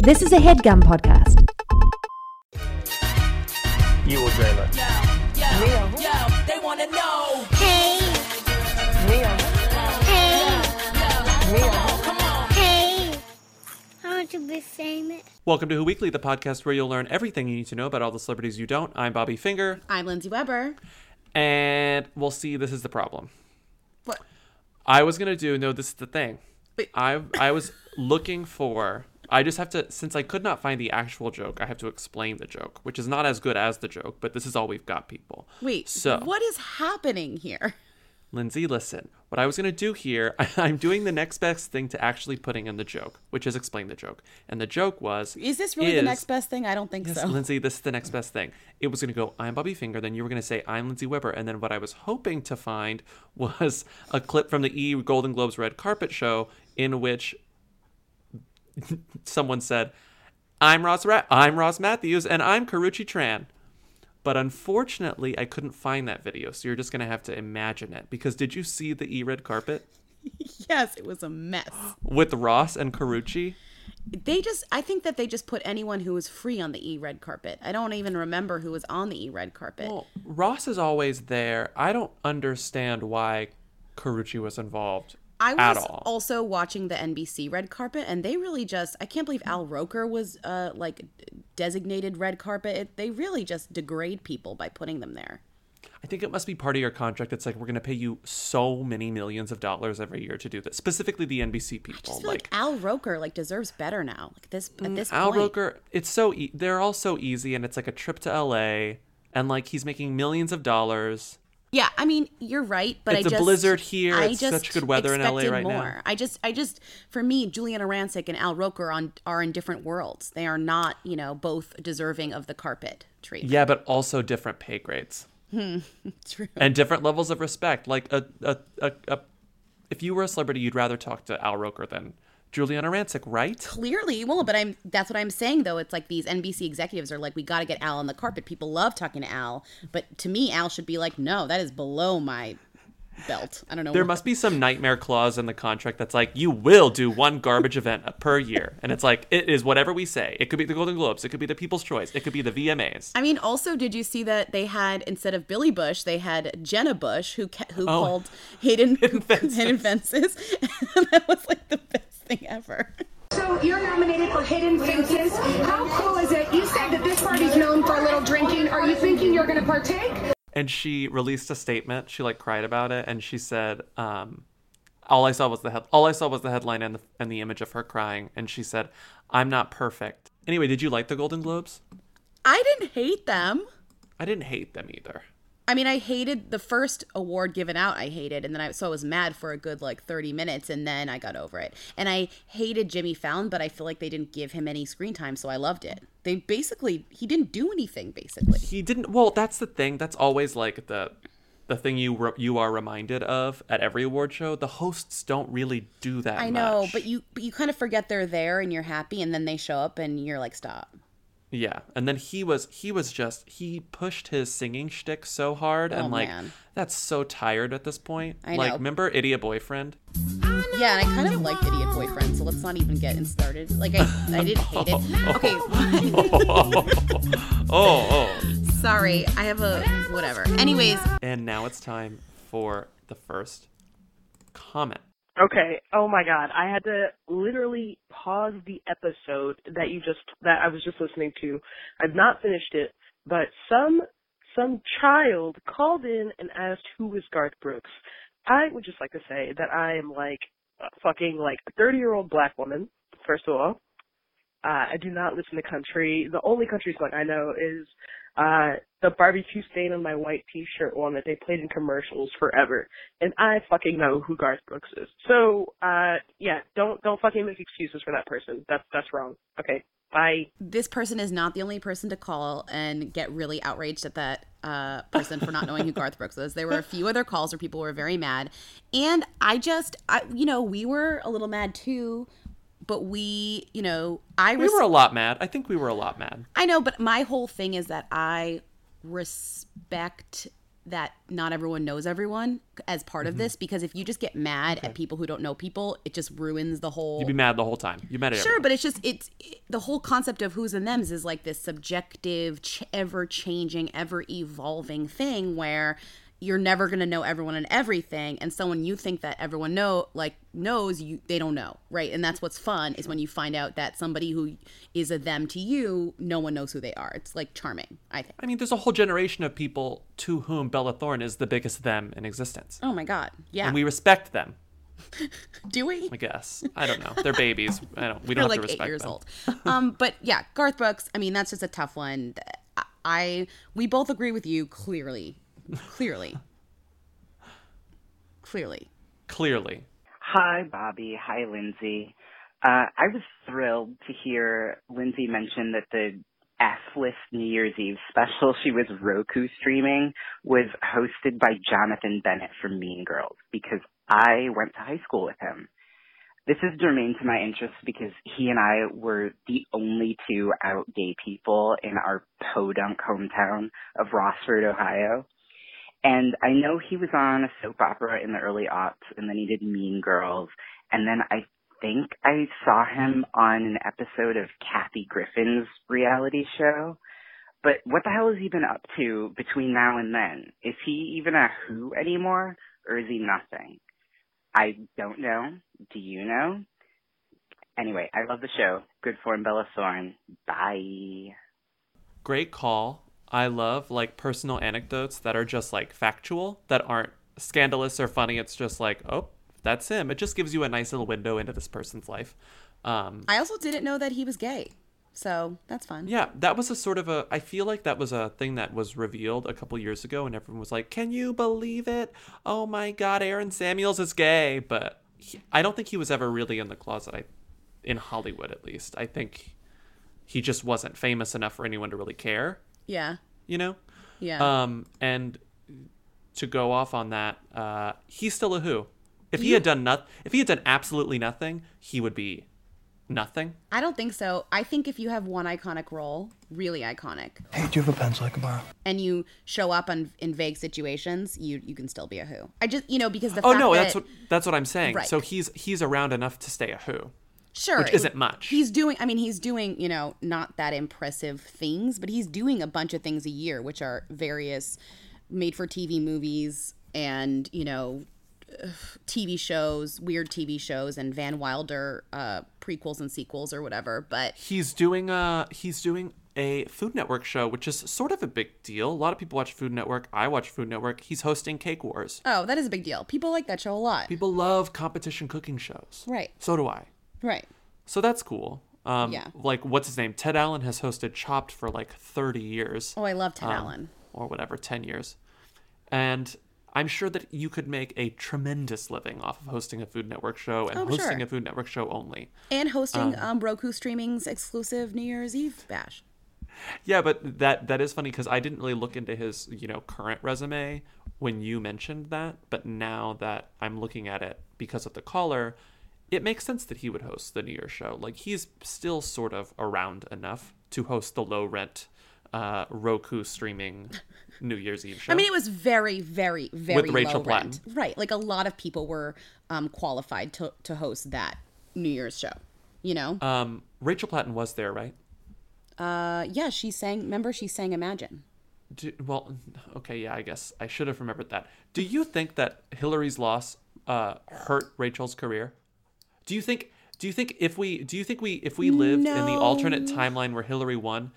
This is a headgum podcast. You will dream it. They wanna know. Hey, hey, hey. I want to be famous. Welcome to Who Weekly, the podcast where you'll learn everything you need to know about all the celebrities you don't. I'm Bobby Finger, I'm Lindsey Weber. and we'll see. This is the problem. What? I was gonna do. No, this is the thing. Wait. I I was looking for. I just have to since I could not find the actual joke. I have to explain the joke, which is not as good as the joke, but this is all we've got, people. Wait, So what is happening here? Lindsey, listen. What I was gonna do here, I'm doing the next best thing to actually putting in the joke, which is explain the joke. And the joke was Is this really the next best thing? I don't think Yes, so. Lindsay, this is the next best thing. It was going to go, I'm Bobby Finger. Then you were going to say, I'm Lindsey Weber. And then what I was hoping to find was a clip from the E Golden Globes red carpet show in which someone said, I'm Ross, Ra- I'm Ross Mathews and I'm Karuchi Tran. But unfortunately, I couldn't find that video. So you're just going to have to imagine it. Because did you see the E red carpet yes, it was a mess. with Ross and Karuchi? They just, I think that they just put anyone who was free on the E red carpet. I don't even remember who was on the E red carpet. Well, Ross is always there. I don't understand why Karuchi was involved I was also watching the NBC red carpet, and they really just, I can't believe Al Roker was uh, like designated red carpet. It, they really just degrade people by putting them there. I think it must be part of your contract. It's like we're going to pay you so many millions of dollars every year to do this. Specifically, the NBC people. I just feel like, like, Al Roker like deserves better now. Like this at this Al point. Roker, it's so e- they're all so easy, and it's like a trip to LA, and like he's making millions of dollars. Yeah, I mean, you're right, but It's I a just blizzard here. I It's just such good weather in LA right now. I just, I just, for me, Giuliana Rancic and Al Roker on are in different worlds. They are not, you know, both deserving of the carpet treatment. Yeah, but also different pay grades hmm, True. and different levels of respect. Like a, a, a, a if you were a celebrity, you'd rather talk to Al Roker than Giuliana Rancic, right? Clearly, well, but I'm. That's what I'm saying, though. It's like these NBC executives are like, we got to get Al on the carpet. People love talking to Al, but to me, Al should be like, no, that is below my belt. I don't know. There must be some nightmare clause in the contract that's like you will do one garbage event per year, and it's like it is whatever we say. It could be the Golden Globes, it could be the People's Choice, it could be the VMAs. I mean, also, did you see that they had instead of Billy Bush, they had Jenna Bush, who ca- who Oh. called Hayden, Hidden Fences. Hidden Fences, and that was like the best thing ever. So you're nominated for Hidden Fences. How cool is it? You said that this party's known for a little drinking. Are you thinking you're going to partake? And she released a statement. She like cried about it, and she said, um, "All I saw was the head. All I saw was the headline and the and the image of her crying." And she said, "I'm not perfect." Anyway, did you like the Golden Globes? I didn't hate them. I didn't hate them either. I mean, I hated the first award given out. I hated, and then I so I was mad for a good like thirty minutes, and then I got over it. And I hated Jimmy Fallon, but I feel like they didn't give him any screen time, so I loved it. They basically he didn't do anything. Basically, he didn't well that's the thing that's always like the the thing you re- you are reminded of at every award show the hosts don't really do that I know, much. but you but you kind of forget they're there, and you're happy, and then they show up, and you're like, stop. Yeah and then he was he was just he pushed his singing shtick so hard and Oh, like man. that's so tired at this point I like know. remember idiot Boyfriend? Yeah, and I kind of liked Idiot Boyfriend, so let's not even get in started. Like I, I didn't hate it. Oh. Okay, oh oh sorry, I have a whatever. Anyways, and now it's time for the first comment Okay. Oh my god. I had to literally pause the episode that you just that I was just listening to. I've not finished it, but some some child called in and asked who was Garth Brooks. I would just like to say that I am like a fucking like a 30 year old black woman. First of all, uh, I do not listen to country. The only country song I know is uh, the barbecue stain on my white t-shirt one that they played in commercials forever. And I fucking know who Garth Brooks is. So, uh, yeah, don't, don't fucking make excuses for that person. That's, that's wrong. Okay. Bye. this person is not the only person to call and get really outraged at that uh, person for not knowing who Garth Brooks is. There were a few other calls where people were very mad, and I just, I, you know, we were a little mad too. But we, you know, I we were a lot mad i think we were a lot mad I know, but my whole thing is that I respect that not everyone knows everyone as part Mm-hmm. of this because if you just get mad at people who don't know people, it just ruins the whole You'd be mad the whole time. You mad at Sure, everyone. but it's just it's it, the whole concept of who's and them's is like this subjective, ch- ever changing, ever evolving thing where you're never going to know everyone and everything and someone you think that everyone know like knows you they don't know right and that's what's fun is when you find out that somebody who is a them to you no one knows who they are it's like charming i think I mean, there's a whole generation of people to whom Bella Thorne is the biggest them in existence. oh my god yeah And we respect them, do we I guess. I don't know. They're babies. I don't. We don't have like to eight respect years them. old. Um, but yeah, Garth Brooks. I mean, that's just a tough one. I we both agree with you clearly, clearly, clearly. Clearly. Hi, Bobby. Hi, Lindsey. Uh, I was thrilled to hear Lindsey mention that the F-list New Year's Eve special she was Roku streaming was hosted by Jonathan Bennett from Mean Girls because I went to high school with him. This is germane to my interests because he and I were the only two out gay people in our podunk hometown of Rossford, Ohio. And I know he was on a soap opera in the early aughts and then he did Mean Girls. And then I think I saw him on an episode of Kathy Griffin's reality show. But what the hell has he been up to between now and then? Is he even a Who anymore or is he nothing? I don't know. Do you know? Anyway, I love the show. Good form, Bella Thorne. Bye. Great call. I love like personal anecdotes that are just like factual, that aren't scandalous or funny. It's just like, oh, that's him. It just gives you a nice little window into this person's life. Um, I also didn't know that he was gay, so that's fun. yeah, that was a sort of a. I feel like that was a thing that was revealed a couple years ago, and everyone was like, "Can you believe it? Oh my God, Aaron Samuels is gay." But he, I don't think he was ever really in the closet. I, in Hollywood, at least, I think he just wasn't famous enough for anyone to really care. Yeah, You know. yeah. Um, and to go off on that, uh, he's still a who. If he had done nothing, if he had done absolutely nothing, he would be nothing. I don't think so. I think if you have one iconic role, really iconic, Hey, do you have a pencil I can borrow? and you show up on, in vague situations, you you can still be a who. I just you know because the Oh fact no, that, that's what that's what I'm saying. Right. So he's he's around enough to stay a who. Sure which isn't much. He's doing. I mean, he's doing you know not that impressive things, but he's doing a bunch of things a year, which are various made for TV movies and you know TV shows, weird TV shows, and Van Wilder uh, prequels and sequels or whatever. But He's doing a he's doing a Food Network show, which is sort of a big deal. A lot of people watch Food Network. I watch Food Network. He's hosting Cake Wars. oh, that is a big deal. People like that show a lot. People love competition cooking shows. Right. So do I. Right. So that's cool. Um, Yeah. Like, what's his name? Ted Allen has hosted Chopped for like 30 years. Oh, I love Ted um, Allen. Or whatever, 10 years. And I'm sure that you could make a tremendous living off of hosting a Food Network show and Oh, hosting sure. a Food Network show only. And hosting um, Roku Streaming's exclusive New Year's Eve bash. Yeah, but that that is funny because I didn't really look into his you know current resume when you mentioned that, but now that I'm looking at it because of the caller, it makes sense that he would host the New Year's show. Like he's still sort of around enough to host the low rent uh, Roku streaming New Year's Eve show. I mean, it was very, very, very Rachel low rent. Right. Like a lot of people were um, qualified to, to host that New Year's show. You know? um, Rachel Platten was there, right? Uh, yeah, she sang. Remember, she sang Imagine. Do, well, okay, yeah, I guess I should have remembered that. Do you think that Hillary's loss uh, hurt Rachel's career? Do you think? Do you think if we do you think we if we lived in the alternate timeline where Hillary won,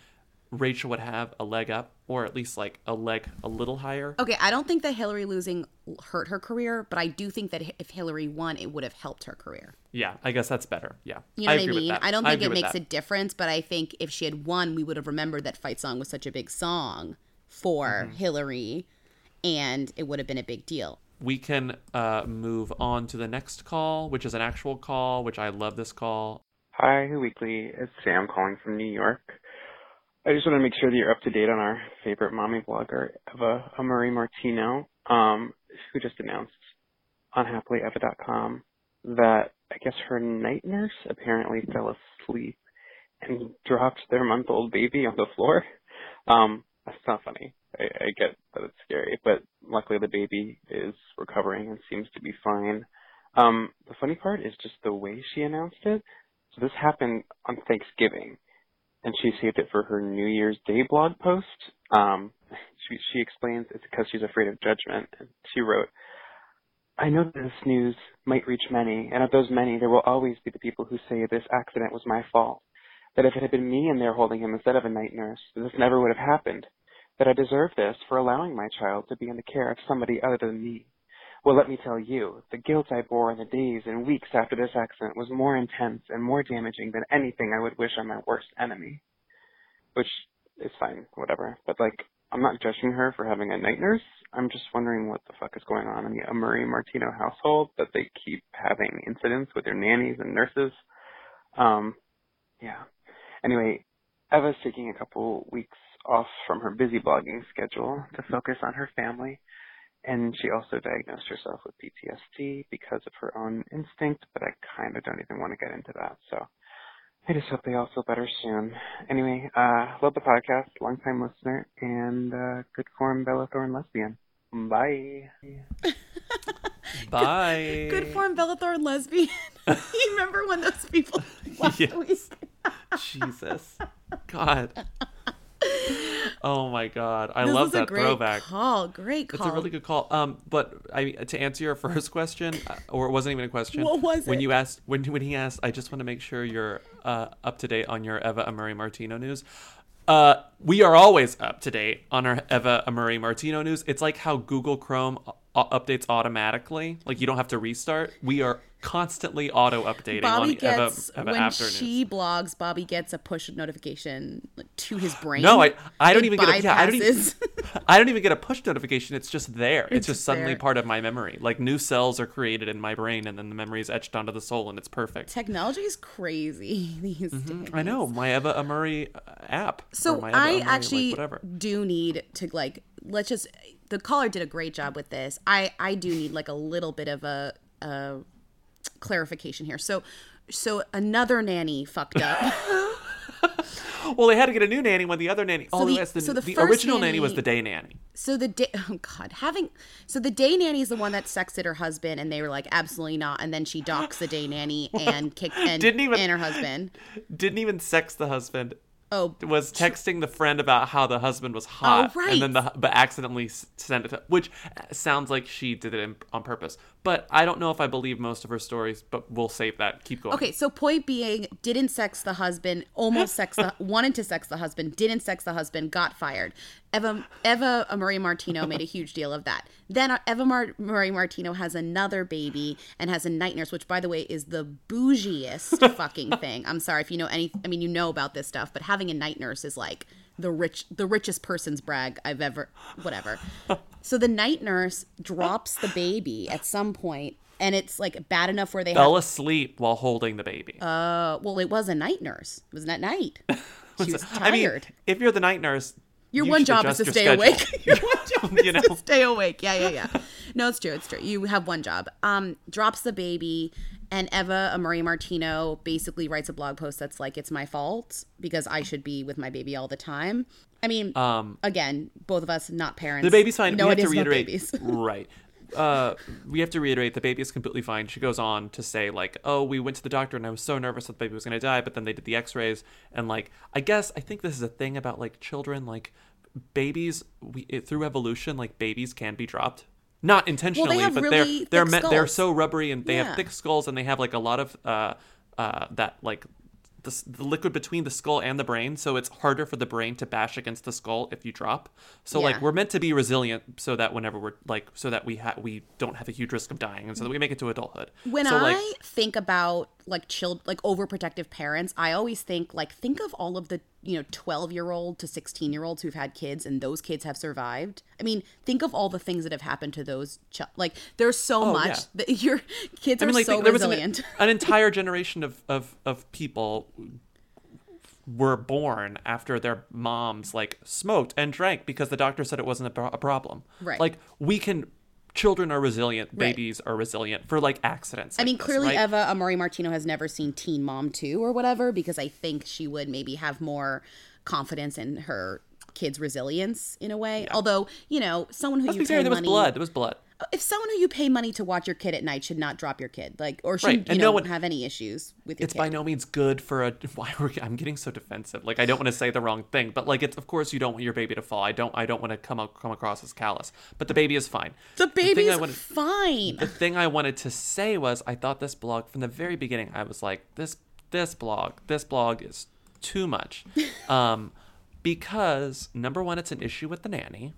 Rachel would have a leg up, or at least like a leg a little higher? Okay, I don't think that Hillary losing hurt her career, but I do think that if Hillary won, it would have helped her career. Yeah, I guess that's better. Yeah, You know what I mean? I don't think agree it makes that. a difference, but I think if she had won, we would have remembered that Fight Song was such a big song for Mm-hmm. Hillary, and it would have been a big deal. We can uh, move on to the next call, which is an actual call, which I love this call. Hi, Weekly. It's Sam calling from New York. I just want to make sure that you're up to date on our favorite mommy blogger, Eva Amurri Martino, um, who just announced on happily.eva.com that I guess her night nurse apparently fell asleep and dropped their month-old baby on the floor. Um, that's not funny. I, I get that it's scary, but luckily the baby is recovering and seems to be fine. Um, the funny part is just the way she announced it. So this happened on Thanksgiving, and she saved it for her New Year's Day blog post. Um, she, she explains it's because she's afraid of judgment. And she wrote, I know that this news might reach many, and of those many, there will always be the people who say this accident was my fault. That if it had been me in there holding him instead of a night nurse, this never would have happened. That I deserve this for allowing my child to be in the care of somebody other than me. Well, let me tell you, the guilt I bore in the days and weeks after this accident was more intense and more damaging than anything I would wish on my worst enemy. Which is fine, whatever. But like, I'm not judging her for having a night nurse. I'm just wondering what the fuck is going on in the Amurri Martino household that they keep having incidents with their nannies and nurses. Um, yeah. Anyway, Eva's taking a couple weeks off from her busy blogging schedule to focus on her family. And she also diagnosed herself with PTSD because of her own instinct, but I kind of don't even want to get into that. So I just hope they all feel better soon. Anyway, uh, love the podcast, long time listener, and uh, good form Bella Thorne lesbian. Bye. Bye. Good form Bella Thorne lesbian. you remember when those people last Yes. week? Jesus. God. Oh my god. I This love that great throwback. call. Great call. It's a really good call. Um, but I to answer your first question, uh, or it wasn't even a question. What was it? when you asked when when he asked? I just want to make sure you're uh, up to date on your Eva Amurri Martino news. Uh, we are always up to date on our Eva Amurri Martino news. It's like how Google Chrome updates automatically. Like you don't have to restart. We are constantly auto updating Bobby on gets when After news. she blogs. Bobby gets a push notification to his brain. No, I I don't even get a, yeah, I don't even I don't even get a push notification. It's just there. It's, It's just suddenly there. part of my memory. Like new cells are created in my brain, and then the memory is etched onto the soul, and it's perfect. Technology is crazy these days. Mm-hmm. I know my Eva Amurri uh, app. So I Amurri, actually whatever. do need to like let's just the caller did a great job with this. I I do need like a little bit of a, a clarification here. So so another nanny fucked up. Well, they had to get a new nanny when the other nanny. oh, the- the, so the the, original nanny, was the day nanny. So the day, oh god, having so the day nanny is the one that sexted her husband, and they were like, absolutely not. And then she docks the day nanny and kicked and Didn't even- and her husband. Didn't even sex the husband. Oh, was texting the friend about how the husband was oh, hot, right. and then the but accidentally sent it, to, which uh, sounds like she did it in, on purpose. But I don't know if I believe most of her stories. But we'll save that. Keep going. Okay, so point being, didn't sex the husband, almost sex the, wanted to sex the husband, didn't sex the husband, got fired. Eva Eva Amurri Martino made a huge deal of that. Then Eva Mar- Amurri Martino has another baby and has a night nurse, which by the way is the bougiest fucking thing. I'm sorry if you know any. I mean, you know about this stuff, but having a night nurse is like the rich, the richest person's brag I've ever. Whatever. So the night nurse drops the baby at some point, and it's like bad enough where they have Fell asleep while holding the baby. uh, well, it was a night nurse. It was at night. She was tired. I mean, if you're the night nurse, your you one job is to stay schedule. awake. Your one job is You know? to stay awake. Yeah, yeah, yeah. No, it's true. It's true. You have one job. Um, drops the baby, and Eva a Amurri Martino basically writes a blog post that's like, "It's my fault because I should be with my baby all the time." I mean, Um, again, both of us not parents. The baby's fine. No, we have to reiterate, babies. right? Uh, we have to reiterate the baby is completely fine. She goes on to say like, "Oh, we went to the doctor and I was so nervous that the baby was going to die, but then they did the X-rays and like, I guess I think this is a thing about like children, like babies. We through evolution, like babies can be dropped." Not intentionally, have but really they're they're meant they're so rubbery and they Yeah. have thick skulls and they have like a lot of uh uh that like the, the liquid between the skull and the brain, so it's harder for the brain to bash against the skull if you drop. So Yeah. like we're meant to be resilient, so that whenever we're like, so that we ha- we don't have a huge risk of dying, and so that we make it to adulthood. When so, I like, think about like child like overprotective parents, I always think like think of all of the you know 12 year old to 16 year olds who've had kids and those kids have survived. I mean, think of all the things that have happened to those ch- like there's so Oh, much yeah. that your kids I are mean, like so there was an, resilient. an entire generation of of of people were born after their moms like smoked and drank because the doctor said it wasn't a, pro- a problem. Right. Like we can. Children are resilient. Right. Babies are resilient for like accidents. I like mean, this, clearly right? Eva uh, Amurri Martino has never seen Teen Mom 2 or whatever because I think she would maybe have more confidence in her kids' resilience in a way. Although, you know, someone who Let's you be fair, pay there was blood. There was blood. If someone who you pay money to watch your kid at night should not drop your kid, like, or should Right, you know, no one- have any issues with your It's kid. by no means good for a. Why were I'm getting so defensive? Like I don't want to say the wrong thing, but like it's of course you don't want your baby to fall. I don't. I don't want to come out, come across as callous. But the baby is fine. the baby is fine. the thing I wanted to say was I thought this blog from the very beginning I was like this this blog this blog is too much um because number one it's an issue with the nanny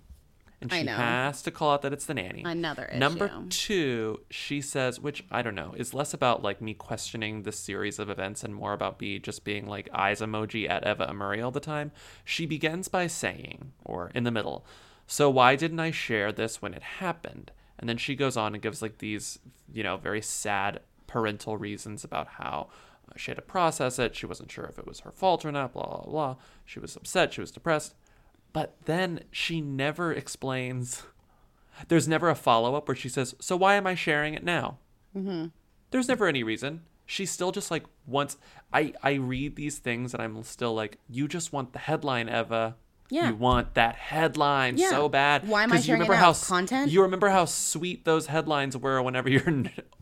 and she has to call out that it's the nanny Another issue. number two she says which I don't know is less about like me questioning this series of events and more about me just being like eyes emoji at Eva Amurri all the time she begins by saying or in the middle so why didn't I share this when it happened? And then she goes on and gives like these, you know, very sad parental reasons about how uh, she had to process it. She wasn't sure if it was her fault or not, blah, blah, blah. She was upset. She was depressed. But then she never explains. There's never a follow up where she says, So why am I sharing it now? Mm-hmm. There's never any reason. She's still just like once I, I read these things and I'm still like, You just want the headline, Eva. Yeah. You want that headline Yeah. so bad. Why am I 'Cause you sharing it how Content? You remember how sweet those headlines were whenever your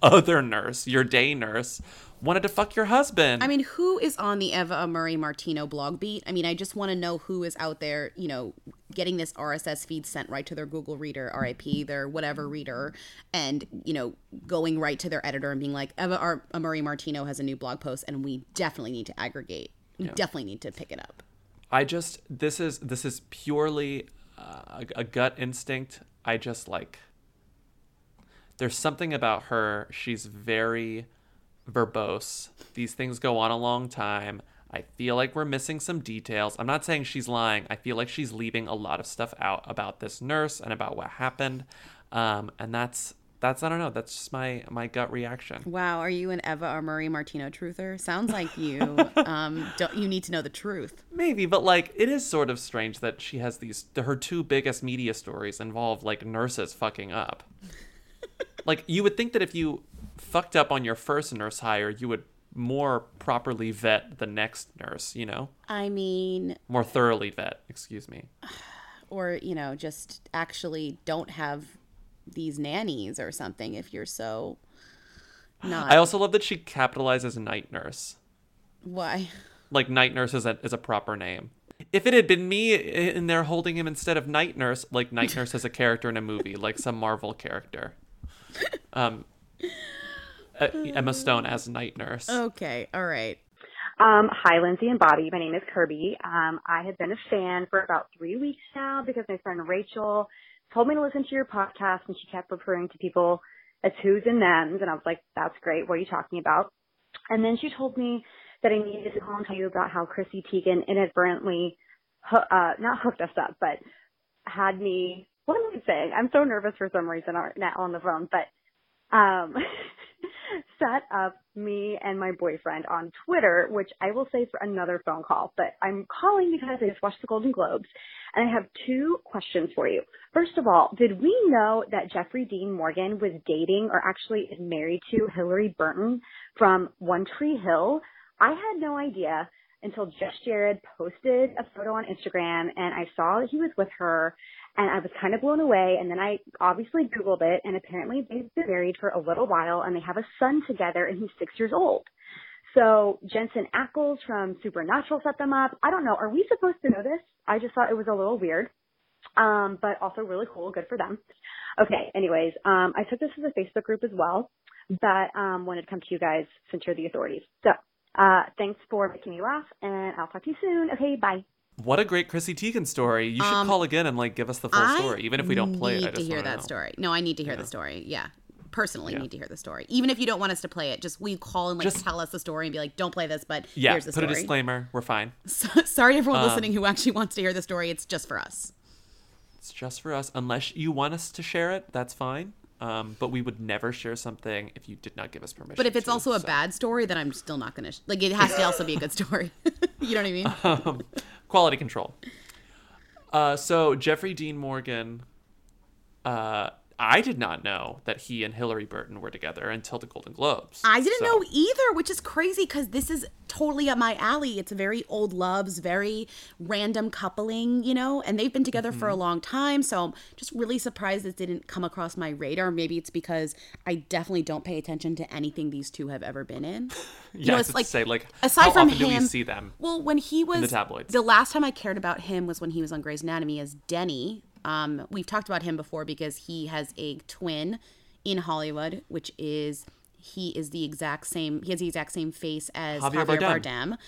other nurse, your day nurse, wanted to fuck your husband. I mean, who is on the Eva Amurri Martino blog beat? I mean, I just want to know who is out there, you know, getting this RSS feed sent right to their Google Reader, RIP, their whatever reader, and, you know, going right to their editor and being like, Eva Ar- Amurri Martino has a new blog post and we definitely need to aggregate. We definitely need to pick it up. I just this is this is purely uh, a, a gut instinct. I just like there's something about her. She's very verbose. These things go on a long time. I feel like we're missing some details. I'm not saying she's lying. I feel like she's leaving a lot of stuff out about this nurse and about what happened. Um, and that's that's I don't know. That's just my my gut reaction. Wow, are you an Eva or Amurri Martino truther? Sounds like you um, don't you need to know the truth. Maybe, but like it is sort of strange that she has these her two biggest media stories involve like nurses fucking up. like you would think that if you fucked up on your first nurse hire, you would more properly vet the next nurse, you know? I mean, More thoroughly vet, excuse me. or you know just actually don't have these nannies or something if you're so not I also love that she capitalizes night nurse. why Like night nurse is a, is a proper name. If it had been me in there holding him instead of night nurse, like night nurse as a character in a movie, like some Marvel character. Um, Emma Stone as night nurse. okay all right Um, hi, Lindsey and Bobby. My name is Kirby. Um, I have been a fan for about three weeks now because my friend Rachel told me to listen to your podcast and she kept referring to people as who's and them's and I was like, that's great. What are you talking about? And then she told me that I needed to call and tell you about how Chrissy Teigen inadvertently, hoo- uh, not hooked us up, but had me, what am I saying? I'm so nervous for some reason on- now on the phone, but, um, set up me and my boyfriend on Twitter, which I will say for another phone call, but I'm calling because I just watched the Golden Globes and I have two questions for you. First of all, did we know that Jeffrey Dean Morgan was dating or actually is married to Hilarie Burton from One Tree Hill? I had no idea until Just Jared posted a photo on Instagram and I saw that he was with her and I was kind of blown away. And then I obviously Googled it and apparently they've been married for a little while and they have a son together and he's six years old. So Jensen Ackles from Supernatural set them up. I don't know. Are we supposed to know this? I just thought it was a little weird. Um, but also really cool. Good for them. Okay. Anyways, um, I took this as a Facebook group as well, but, um, wanted to come to you guys since you're the authorities. So, uh, thanks for making me laugh and I'll talk to you soon. Okay. Bye. What a great Chrissy Teigen story. You should Um, call again and like give us the full I story, even if we don't play it. I need to hear that know. story no i need to hear the story yeah personally need to hear the story even if you don't want us to play it just will you call and like Just- tell us the story and be like don't play this but Yeah, here's the put story a disclaimer. We're fine. sorry everyone Um, listening who actually wants to hear the story it's just for us It's just for us. Unless you want us to share it, that's fine. Um, but we would never share something if you did not give us permission. but if it's to, also a bad story then i'm still not gonna sh- like it has to also be a good story you know what i mean um, quality control. Uh, so Jeffrey Dean Morgan, uh, I did not know that he and Hilarie Burton were together until the Golden Globes. I didn't So- know either, which is crazy because this is totally up my alley. It's very old loves, very random coupling, you know, and they've been together for a Mm-hmm. long time. So I'm just really surprised this didn't come across my radar. Maybe it's because I definitely don't pay attention to anything these two have ever been in. You Yeah, know, I it's like say, like, aside how from often do we him, see them Well, when he was the tabloids? the last time I cared about him was when he was on Grey's Anatomy as Denny. Um, we've talked about him before because he has a twin in Hollywood, which is he is the exact same. He has the exact same face as Javier Javier, Bardem. Bardem.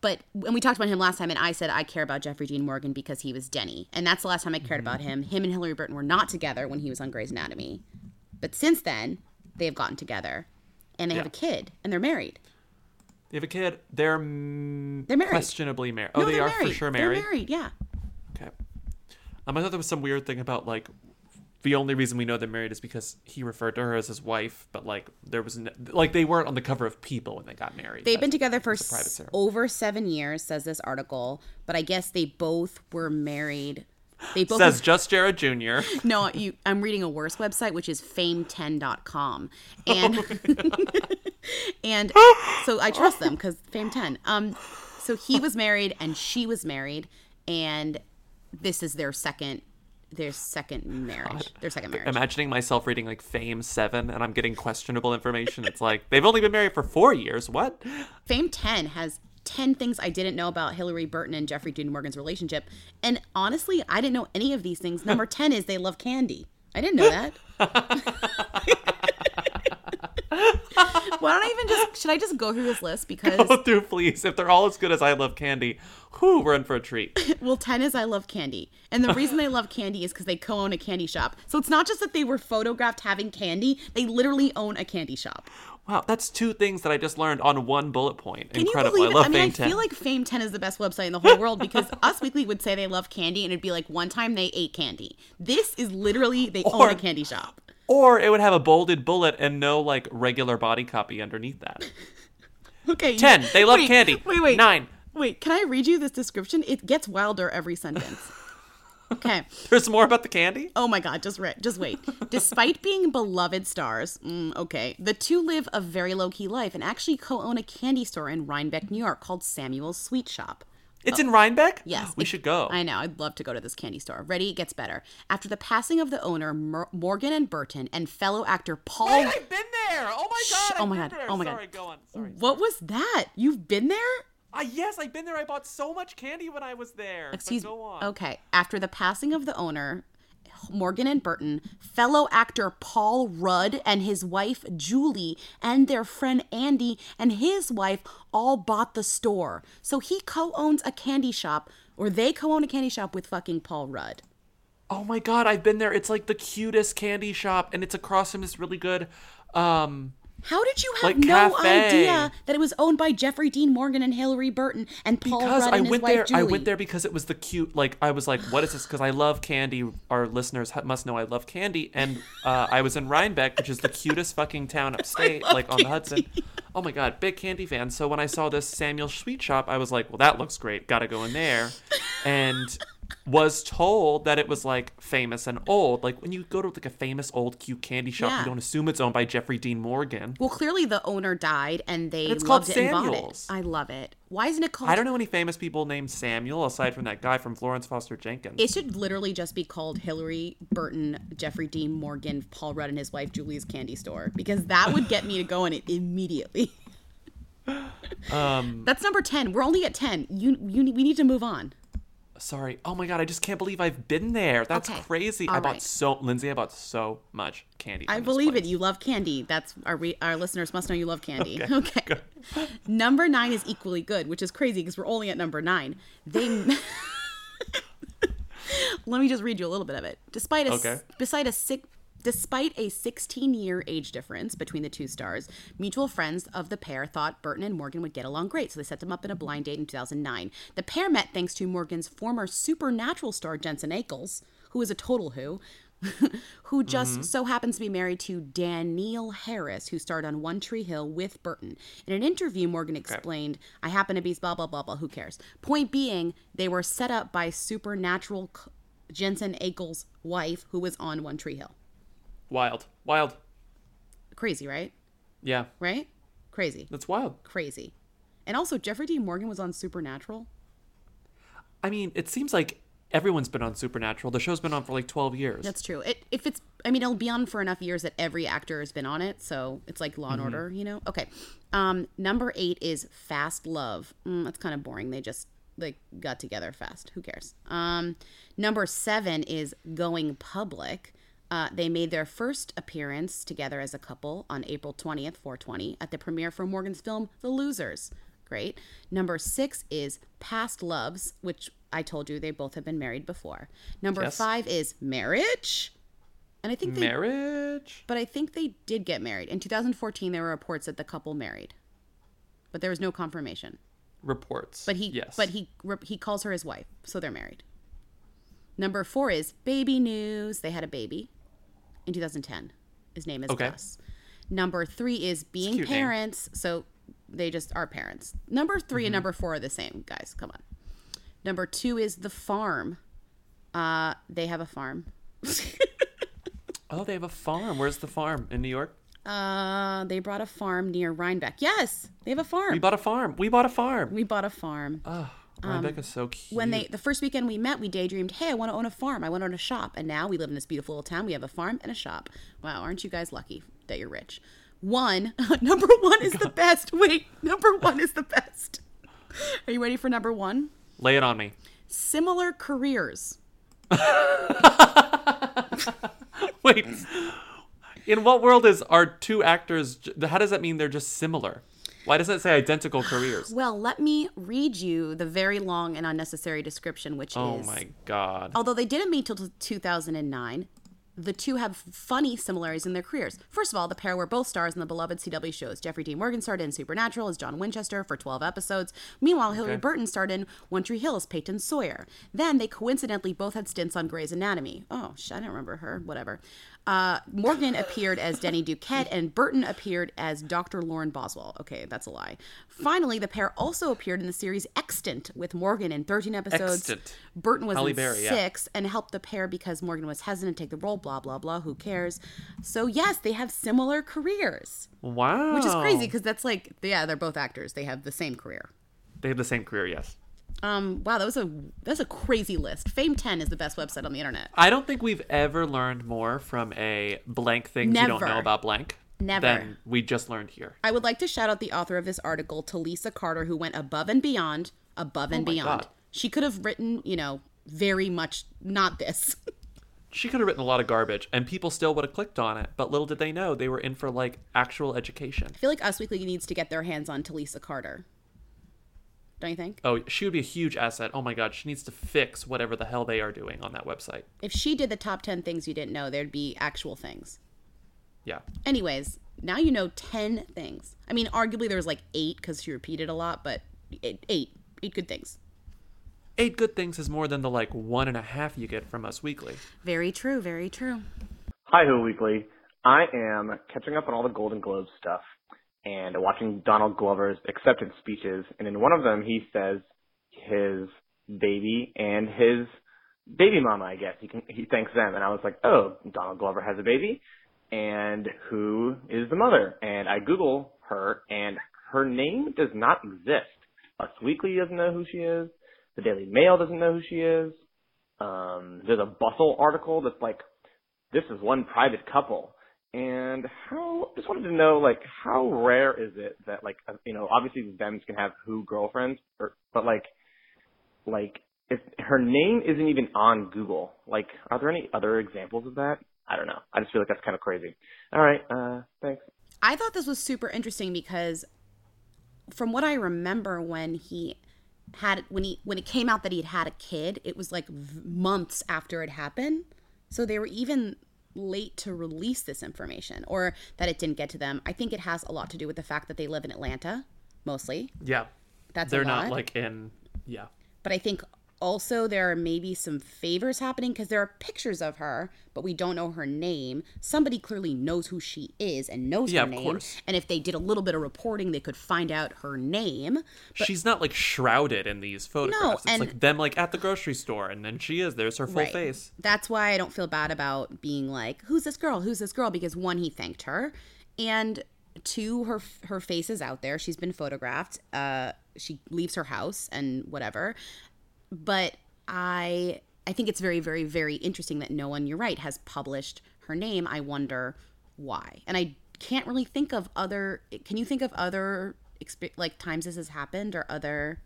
But when we talked about him last time, and I said I care about Jeffrey Dean Morgan because he was Denny, and that's the last time I cared about him. Him and Hilarie Burton were not together when he was on Grey's Anatomy, but since then they have gotten together, and they have a kid, and they're married. They have a kid. They're mm, They're married. questionably married. Oh, No, they are for sure married. They're married, yeah. Um, I thought there was some weird thing about like the only reason we know they're married is because he referred to her as his wife, but like there was no, like they weren't on the cover of People when they got married. They've been together for it's a private s- over seven years, says this article. But I guess they both were married. They both Says just Jared Jr. no. You, I'm reading a worse website, which is fame10.com, and and so I trust them because Fame 10. Um, so he was married and she was married, and this is their second their second marriage. Their second marriage. Imagining myself reading like Fame Seven and I'm getting questionable information. It's like they've only been married for four years. What? Fame 10 has 10 things I didn't know about Hilarie Burton and Jeffrey Dean Morgan's relationship. And honestly, I didn't know any of these things. Number 10 is they love candy. I didn't know that. Why don't I even just, should I just go through this list? Because, Go through, please. If they're all as good as I love candy, whew, we're in for a treat. well, 10 is I love candy. And the reason they love candy is because they co own a candy shop. So it's not just that they were photographed having candy, they literally own a candy shop. Wow, that's two things that I just learned on one bullet point. Can Incredible. you believe I love I mean, Fame I 10. feel like Fame 10 is the best website in the whole world because Us Weekly would say they love candy and it'd be like one time they ate candy. This is literally they own a candy shop. Or it would have a bolded bullet and no like regular body copy underneath that. Okay. 10. They love wait, candy. Wait, wait. 9. Wait, can I read you this description? It gets wilder every sentence. Okay. There's more about the candy? Oh my god, just re- just wait. Despite being beloved stars, mm, okay, the two live a very low key life and actually co-own a candy store in Rhinebeck, New York called Samuel's Sweet Shop. It's in Rhinebeck? Yes. We it- should go. I know. I'd love to go to this candy store. Ready? It gets better. After the passing of the owner, Mor- Morgan and Burton, and fellow actor Paul. Wait, I've been there. Oh my god. Shh, oh my God, there. oh my God. Sorry, go on. Sorry. What was that? You've been there? Ah, yes, I've been there. I bought so much candy when I was there. Excuse me. Okay. After the passing of the owner, Morgan and Burton, fellow actor Paul Rudd and his wife Julie, and their friend Andy and his wife all bought the store. So he co owns a candy shop, or they co own a candy shop with fucking Paul Rudd. Oh my god, I've been there. It's like the cutest candy shop and it's across from this really good um How did you have Like no cafe. idea that it was owned by Jeffrey Dean Morgan and Hilarie Burton and Paul because Rudd I and his went wife there. Julie? I went there because it was the cute. Like I was like, "What is this?" Because I love candy. Our listeners must know I love candy, and uh, I was in Rhinebeck, which is the cutest fucking town upstate, like on the Hudson. Oh my god, big candy fan. So when I saw this Samuel Sweet Shop, I was like, "Well, that looks great. Got to go in there," and was told that it was like famous and old. Like when you go to like a famous old cute candy shop, Yeah. you don't assume it's owned by Jeffrey Dean Morgan. Well, clearly the owner died and they And it's called loved bought it. Samuel's. I love it. Why isn't it called? I don't know any famous people named Samuel aside from that guy from Florence Foster Jenkins. It should literally just be called Hilarie Burton, Jeffrey Dean Morgan, Paul Rudd, and his wife Julie's candy store because that would get me to go in it immediately. Um, That's number ten. We're only at ten. You, you, we need to move on. Sorry. Oh my god, I just can't believe I've been there. That's Okay. crazy. I All bought so Lindsey. I bought so much candy. I believe it. You love candy. That's our re- our listeners must know you love candy. Okay, Okay. number nine is equally good, which is crazy because we're only at number nine. They. Let me just read you a little bit of it. Despite a Okay. despite a sick. Despite a 16 year age difference between the two stars, mutual friends of the pair thought Burton and Morgan would get along great, so they set them up in a blind date in 2009. The pair met thanks to Morgan's former supernatural star Jensen Ackles, who is a total who, who just mm-hmm. so happens to be married to Danneel Harris, who starred on One Tree Hill with Burton. In an interview, Morgan explained, I happen to be blah, blah, blah, blah, who cares? Point being, they were set up by supernatural Jensen Ackles' wife, who was on One Tree Hill. Wild. Wild. Crazy, right? Yeah. Right? Crazy. That's wild. Crazy. And also, Jeffrey D. Morgan was on Supernatural. I mean, it seems like everyone's been on Supernatural. The show's been on for like 12 years. That's true. It if it's I mean it'll be on for enough years that every actor has been on it, so it's like Law and Mhm. Order, you know. Okay. Um number 8 is Fast Love. Mm, that's kind of boring. They just like got together fast. Who cares? Um number 7 is Going Public. Uh, they made their first appearance together as a couple on April 20th, 420, at the premiere for Morgan's film The Losers. Great. Number six is Past Loves, which I told you they both have been married before. Number Yes. five is Marriage. And I think they, Marriage? but I think they did get married. In 2014, there were reports that the couple married, but there was no confirmation. Reports. But he, Yes. but he, he calls her his wife, so they're married. Number four is Baby News. They had a baby in 2010. His name is Okay. Gus. Number three is Being cute name. Parents. So they just are parents. Number 3 Mm-hmm. and number four are the same, guys. Come on. Number two is The Farm. Uh, they have a farm. Oh, they have a farm. Where's the farm? In New York? Uh, they brought a farm near Rhinebeck. Yes, they have a farm. We bought a farm. We bought a farm. We bought a farm. Oh, Um, Rhinebeck is so cute. when they the first weekend we met, we daydreamed, "Hey, I want to own a farm. I want to own a shop." And now we live in this beautiful little town. We have a farm and a shop. Wow, aren't you guys lucky that you're rich? One, number one is the best. Wait, number one is the best. Are you ready for number one? Lay it on me. Similar careers. Wait. In what world is are two actors? How does that mean they're just similar? Why does it say identical careers? Well, let me read you the very long and unnecessary description, which Oh is Oh my god. Although they didn't meet till 2009, the two have funny similarities in their careers. First of all, the pair were both stars in the beloved CW shows. Jeffrey Dean Morgan starred in Supernatural as John Winchester for 12 episodes. Meanwhile, Hilarie Okay. Burton starred in One Tree Hill as Peyton Sawyer. Then they coincidentally both had stints on Grey's Anatomy. Oh, I don't remember her. Whatever. Uh, Morgan appeared as Denny Duquette, and Burton appeared as Dr. Lauren Boswell. Okay, that's a lie. Finally, the pair also appeared in the series Extant with Morgan in 13 episodes. Extant. Burton was Halle in Berry, yeah. six and helped the pair because Morgan was hesitant to take the role, blah, blah, blah. Who cares? So, yes, they have similar careers, Wow. which is crazy because that's like, yeah, they're both actors. They have the same career. They have the same career, yes. Um, wow, that was a that's a crazy list. Fame 10 is the best website on the internet. I don't think we've ever learned more from a blank things you don't know about blank Never. than we just learned here. I would like to shout out the author of this article, to Lisa Carter, who went above and beyond, above and Oh beyond. God. She could have written, you know, very much not this. She could have written a lot of garbage and people still would have clicked on it, but little did they know they were in for like actual education. I feel like Us Weekly needs to get their hands on Talisa Carter. Don't you think? Oh, she would be a huge asset. Oh my god, she needs to fix whatever the hell they are doing on that website. If she did the top 10 things you didn't know, there'd be actual things. Yeah. Anyways, now you know 10 things. I mean, arguably there was like eight because she repeated a lot, but eight, eight, eight good things. Eight good things is more than the like one and a half you get from us weekly. Very true, very true. Hi, Who Weekly. I am catching up on all the Golden Globes stuff and watching Donald Glover's acceptance speeches. And in one of them, he says his baby and his baby mama. I guess he can, he thanks them. And I was like, oh, Donald Glover has a baby, and who is the mother? And I Google her, and her name does not exist. Us Weekly doesn't know who she is. The Daily Mail doesn't know who she is. Um, there's a Bustle article that's like this is one private couple. And how, just wanted to know, like, how rare is it that, like, uh, you know, obviously them can have who girlfriends, or, but like, like, if her name isn't even on Google, like, are there any other examples of that? I don't know. I just feel like that's kind of crazy. All right, uh, thanks. I thought this was super interesting because from what I remember when he had when he when it came out that he had had a kid, it was like months after it happened. So they were even late to release this information or that it didn't get to them. I think it has a lot to do with the fact that they live in Atlanta mostly. Yeah. That's a They're not like in yeah. But I think also there are maybe some favors happening because there are pictures of her, but we don't know her name. Somebody clearly knows who she is and knows Yeah, her of name. course. And if they did a little bit of reporting, they could find out her name. But She's not like shrouded in these photographs. it's and- like them like at the grocery store, and then she is. There's her full Right. face. That's why I don't feel bad about being like, "Who's this girl? Who's this girl?" Because one, he thanked her, and two, her her face is out there. She's been photographed. Uh, she leaves her house and whatever. But I I think it's very very very interesting that no one, you're right, has published her name. I wonder why, and I can't really think of other. Can you think of other like times this has happened or other?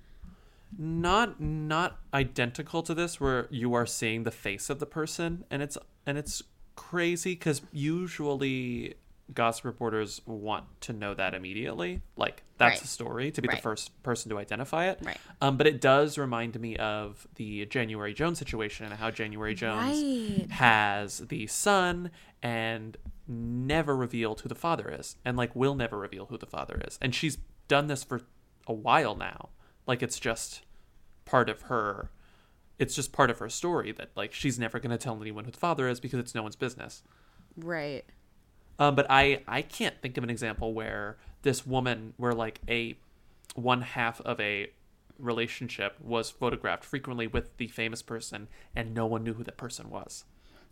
Not not identical to this, where you are seeing the face of the person, and it's and it's crazy because usually gossip reporters want to know that immediately. Like that's Right. the story to be Right. the first person to identify it. Right. Um, but it does remind me of the January Jones situation and how January Jones Right. has the son and never revealed who the father is, and like will never reveal who the father is. And she's done this for a while now. Like it's just part of her. It's just part of her story that like she's never going to tell anyone who the father is because it's no one's business. Right. Um, but I I can't think of an example where this woman, where like a one half of a relationship was photographed frequently with the famous person, and no one knew who that person was.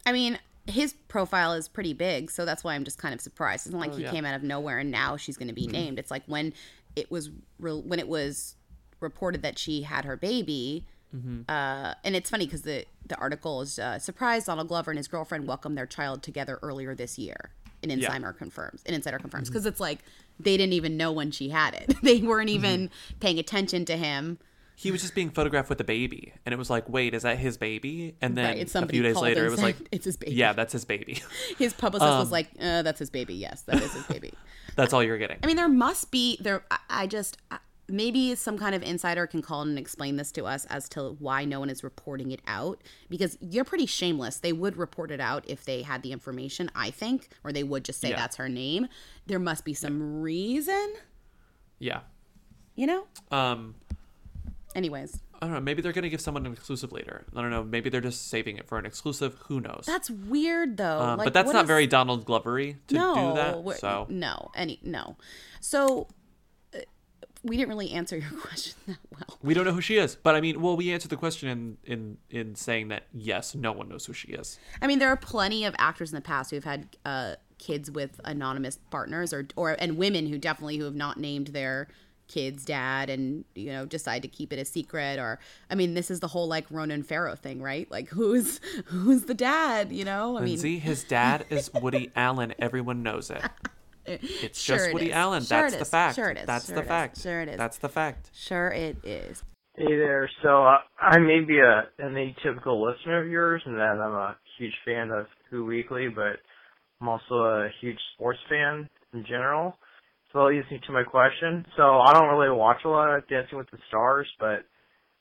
I mean, his profile is pretty big, so that's why I'm just kind of surprised. It's not like Oh, he yeah. came out of nowhere and now she's going to be named. It's like when it was re- when it was reported that she had her baby. Mm-hmm. Uh, and it's funny because the the article is uh, surprised Donald Glover and his girlfriend welcomed their child together earlier this year. An Yeah. Mm-hmm. insider confirms. An insider confirms because it's like they didn't even know when she had it. they weren't even paying attention to him. He was just being photographed with a baby, and it was like, wait, is that his baby? And then Right, a few days later, it was said, like, "It's his baby." Yeah, that's his baby. His publicist was Um, like, uh, "That's his baby. Yes, that is his baby." that's all you're getting. I mean, there must be there. I- I just I- maybe some kind of insider can call in and explain this to us as to why no one is reporting it out because you're pretty shameless. They would report it out if they had the information, I think, or they would just say Yeah. that's her name. There must be some reason, Yeah. you know. Um, Anyways, I don't know. Maybe they're gonna give someone an exclusive later. I don't know. Maybe they're just saving it for an exclusive. Who knows? that's weird though. Um, Like, but that's not is- very Donald Glovery to no, do that. So no, any no. So we didn't really answer your question that well. we don't know who she is. But I mean, well, we answered the question in in in saying that yes, no one knows who she is. I mean, there are plenty of actors in the past who've had uh, kids with anonymous partners, or or and women who definitely who have not named their kid's dad, and you know decide to keep it a secret. Or I mean, this is the whole like Ronan Farrow thing, right? Like who's who's the dad? You know, I Lindsey, mean, his dad is Woody Allen. Everyone knows it. It's Sure just it Woody is. Allen. Sure That's the is. fact. Sure it is. That's Sure the it is. fact. Sure it is. That's the fact. sure it is. Hey there. So uh, I may be a an atypical listener of yours, and that I'm a huge fan of Who Weekly, but I'm also a huge sports fan in general. So that leads me to my question. So I don't really watch a lot of Dancing with the Stars, but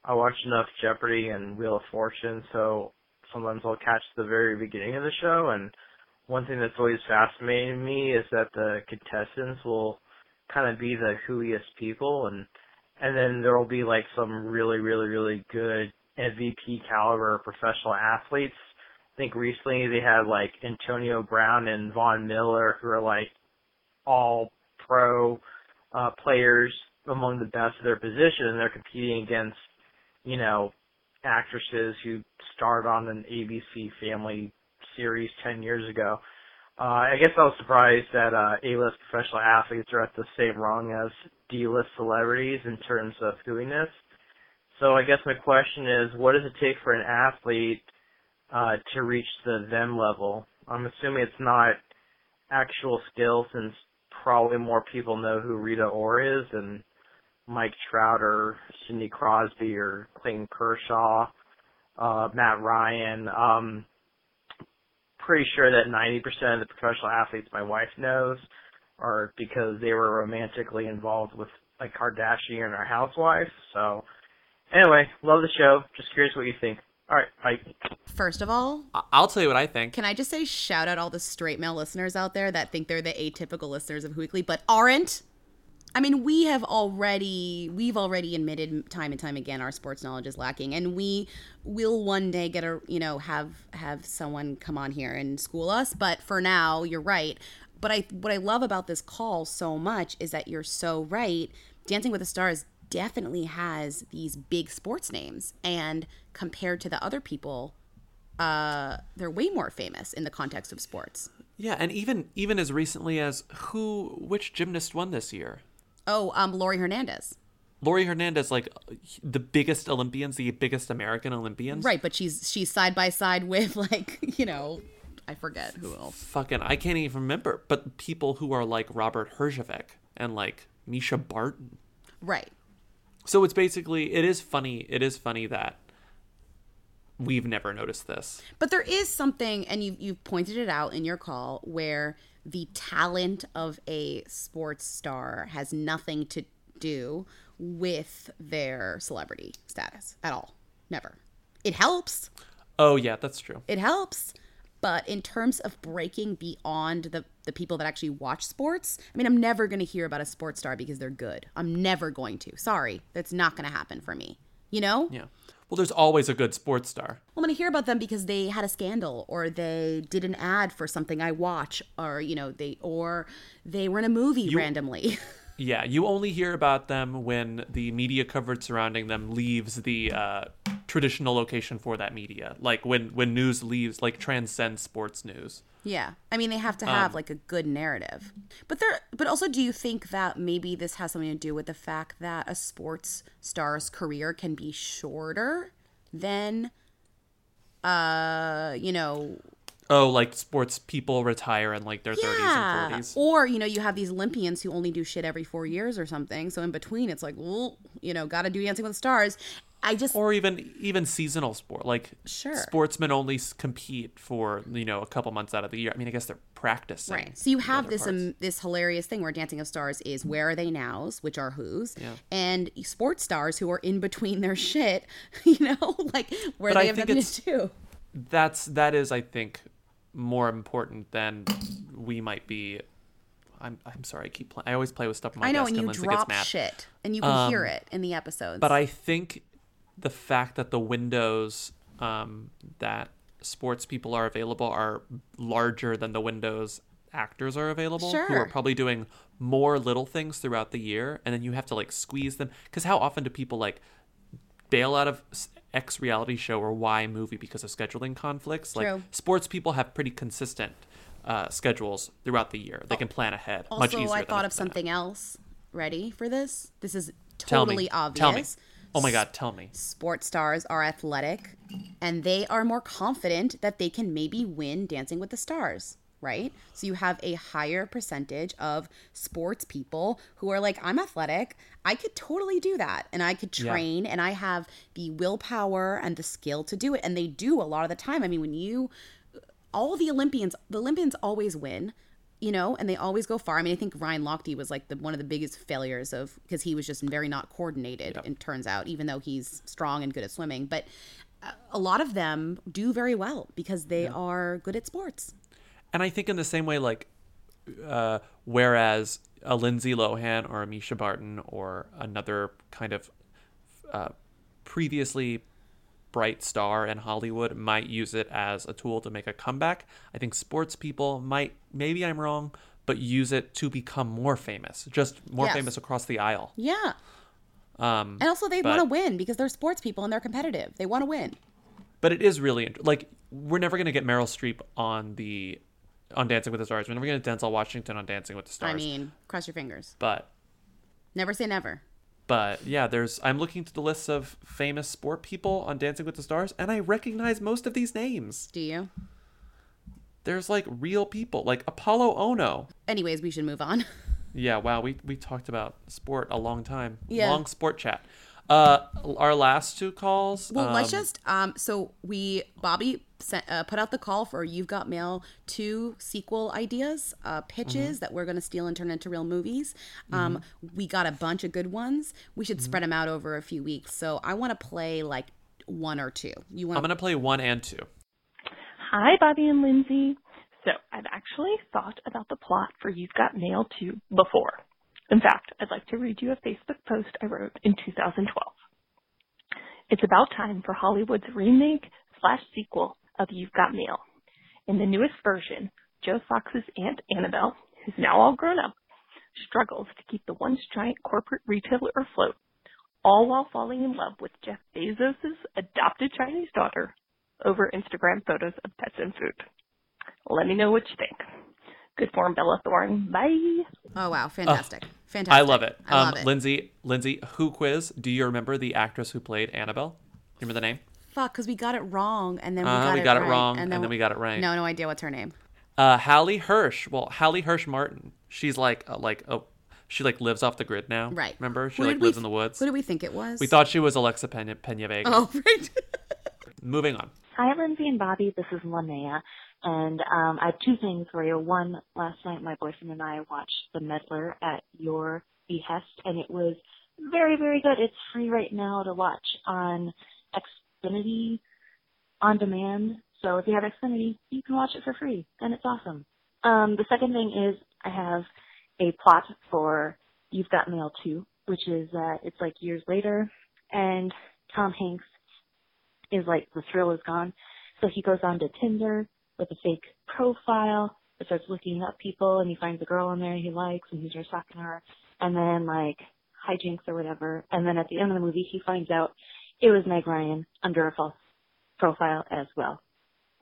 I watch enough Jeopardy and Wheel of Fortune, so sometimes I'll catch the very beginning of the show. And one thing that's always fascinated me is that the contestants will kind of be the whoiest people, and and then there will be like some really, really, really good MVP caliber professional athletes. I think recently they had like Antonio Brown and Von Miller, who are like all pro uh, players among the best of their position, and they're competing against, you know, actresses who starred on an ABC Family series 10 years ago. Uh, I guess I was surprised that uh, A-list professional athletes are at the same rung as D-list celebrities in terms of doingness. So I guess my question is, what does it take for an athlete uh, to reach the them level? I'm assuming it's not actual skill, since probably more people know who Rita Ora is than Mike Trout or Sidney Crosby or Clayton Kershaw, uh, Matt Ryan. Um, pretty sure that 90% of the professional athletes my wife knows are because they were romantically involved with like Kardashian or housewives. So anyway, love the show. Just curious what you think. All right, bye. First of all, I- I'll tell you what I think. Can I just say shout out all the straight male listeners out there that think they're the atypical listeners of Who Weekly but aren't? I mean, we have already we've already admitted time and time again our sports knowledge is lacking, and we will one day get a you know have have someone come on here and school us. But for now, you're right. But I what I love about this call so much is that you're so right. Dancing with the Stars definitely has these big sports names, and compared to the other people, uh, they're way more famous in the context of sports. Yeah, and even even as recently as who which gymnast won this year? Oh, um, Laurie Hernandez. Laurie Hernandez, like the biggest Olympians, the biggest American Olympians. Right, but she's she's side by side with like you know, I forget who else. Fucking, I can't even remember. But people who are like Robert Herjavec and like Mischa Barton. Right. So it's basically it is funny. It is funny that we've never noticed this. But there is something, and you you've pointed it out in your call, where the talent of a sports star has nothing to do with their celebrity status at all. Never. It helps. Oh yeah, that's true. It helps. But in terms of breaking beyond the, the people that actually watch sports, I mean, I'm never going to hear about a sports star because they're good. I'm never going to. Sorry. That's not going to happen for me. You know? Yeah. Well, there's always a good sports star. I'm going to hear about them because they had a scandal or they did an ad for something I watch or, you know, they, or they were in a movie You- randomly. Yeah, you only hear about them when the media coverage surrounding them leaves the uh, traditional location for that media. Like when when news leaves, like transcends sports news. Yeah. I mean, they have to have Um, like a good narrative. But there but also do you think that maybe this has something to do with the fact that a sports star's career can be shorter than uh, you know, Oh, like sports people retire in like their 30s and 40s. Or, you know, you have these Olympians who only do shit every 4 years or something. So in between it's like, well, you know, got to do Dancing with the Stars. I just or even even seasonal sport like Sure. sportsmen only compete for you know a couple months out of the year i mean i guess they're practicing Right. So you have this um, this hilarious thing where Dancing of Stars is where are they nows, which are who's, Yeah. and sports stars who are in between their shit, you know, like where But they I have nothing to do. that's that is i think more important than we might be i'm i'm sorry i keep playing i always play with stuff on my I know, desk and you Lindsey drop shit, and you can hear Um, it in the episodes. But I think the fact that the windows um, that sports people are available are larger than the windows actors are available, who are probably doing more little things throughout the year, and then you have to like squeeze them. Because how often do people like bail out of x reality show or Y movie because of scheduling conflicts? Like sports people have pretty consistent uh, schedules throughout the year. They can plan ahead much also, easier. I thought of something else. Ready for this? This is totally obvious. Tell me. Oh my god, tell me. Sports stars are athletic, and they are more confident that they can maybe win Dancing with the Stars. Right? So you have a higher percentage of sports people who are like, I'm athletic. I could totally do that. And I could Yeah. train and I have the willpower and the skill to do it. And they do a lot of the time. I mean, when you, all the Olympians, the Olympians always win, you know, and they always go far. I mean, I think Ryan Lochte was like the one of the biggest failures of because he was just very not coordinated. It turns out, even though he's strong and good at swimming, but uh, a lot of them do very well because they are good at sports. And I think in the same way, like, uh, whereas a Lindsay Lohan or a Mischa Barton or another kind of uh, previously bright star in Hollywood might use it as a tool to make a comeback, I think sports people might, maybe I'm wrong, but use it to become more famous, just more Yes. famous across the aisle. Yeah, Um, and also they want to win because they're sports people and they're competitive. They want to win. But it is really like we're never gonna get Meryl Streep on the on Dancing with the Stars. We're never gonna get Denzel Washington on Dancing with the Stars. I mean, cross your fingers. but Never say never. But yeah, there's I'm looking through the lists of famous sport people on Dancing with the Stars, and I recognize most of these names. Do you? There's like real people, like Apolo Ohno. Anyways, we should move on. Yeah, wow, we we talked about sport a long time. Yeah. Long sport chat. Uh, our last two calls. Well, let's um, just um. So we Bobby sent uh, put out the call for You've Got Mail two sequel ideas, uh, pitches Mhm. that we're going to steal and turn into real movies. Um, we got a bunch of good ones. We should spread them out over a few weeks. So I want to play like one or two. You want? I'm gonna play one and two. Hi, Bobby and Lindsey. So, I've actually thought about the plot for You've Got Mail 2 before. In fact, I'd like to read you a Facebook post I wrote in 2012. It's about time for Hollywood's remake slash sequel of You've Got Mail. In the newest version, Joe Fox's Aunt Annabelle, who's now all grown up, struggles to keep the once giant corporate retailer afloat, all while falling in love with Jeff Bezos' adopted Chinese daughter over Instagram photos of pets and food. Let me know what you think. Good form, Bella Thorne. Bye. Oh wow, fantastic, Oh, fantastic. I love it. I um, love it. Lindsey, Lindsey, who quiz? Do you remember the actress who played Annabelle? Remember the name? Fuck, because we got it wrong, and then we Uh-huh, got, we it, got it wrong, and then we got it right. No, no idea what's her name. Uh, Hallee Hirsh. Well, Hallee Hirsh Martin. She's like, uh, like, oh, she like lives off the grid now. Right. Remember? She Who like we lives in the woods. Who do we think it was? We thought she was Alexa Pena, Pena Vega. Oh, right. Moving on. Hi, Lindsey and Bobby. This is Linnea. And um, I have two things for you. One, last night my boyfriend and I watched The Meddler at your behest, and it was very, very good. It's free right now to watch on Xfinity on demand. So if you have Xfinity, you can watch it for free, and it's awesome. Um, the second thing is I have a plot for You've Got Mail 2, which is uh, it's like years later, and Tom Hanks is like the thrill is gone. So he goes on to Tinder with a fake profile, and starts looking up people, and he finds a girl in there he likes, and he starts talking to her, and then like hijinks or whatever. And then at the end of the movie, he finds out it was Meg Ryan under a false profile as well.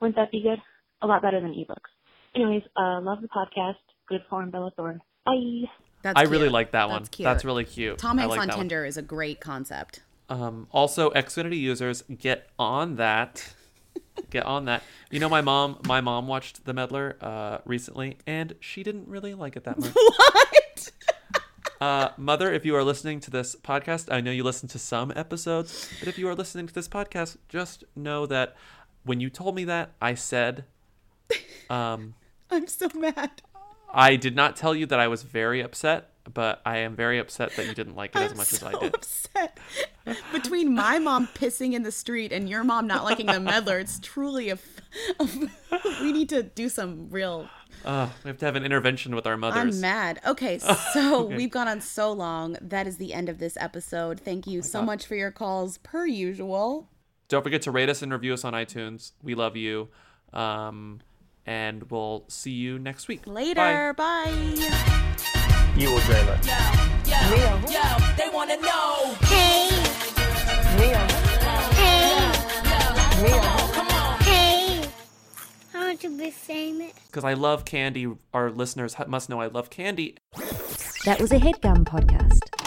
Wouldn't that be good? A lot better than ebooks. Anyways, uh, love the podcast. Good form, Bella Thorne. Bye. That's I really like that one. That's cute. That's really cute. Tom Hanks like on that one. Tinder is a great concept. Um, also, Xfinity users get on that. get on that. You know, my mom, my mom watched The Meddler uh, recently, and she didn't really like it that much. What? Uh, mother, if you are listening to this podcast, I know you listen to some episodes, but if you are listening to this podcast, just know that when you told me that, I said, um, I'm so mad. I did not tell you that I was very upset, but I am very upset that you didn't like it as I'm much as I so did. upset. Between my mom pissing in the street and your mom not liking the meddler, it's truly a. f- a f- we need to do some real. Uh, we have to have an intervention with our mothers. I'm mad. Okay, so Okay. we've gone on so long. That is the end of this episode. Thank you so God. much for your calls, per usual. Don't forget to rate us and review us on iTunes. We love you. Um, and we'll see you next week. Bye. Later. Bye. You dream it. Yo, they wanna know. Hey. Hey. Hey. I want to be famous. Because I love candy. Our listeners must know I love candy. That was a headgum podcast.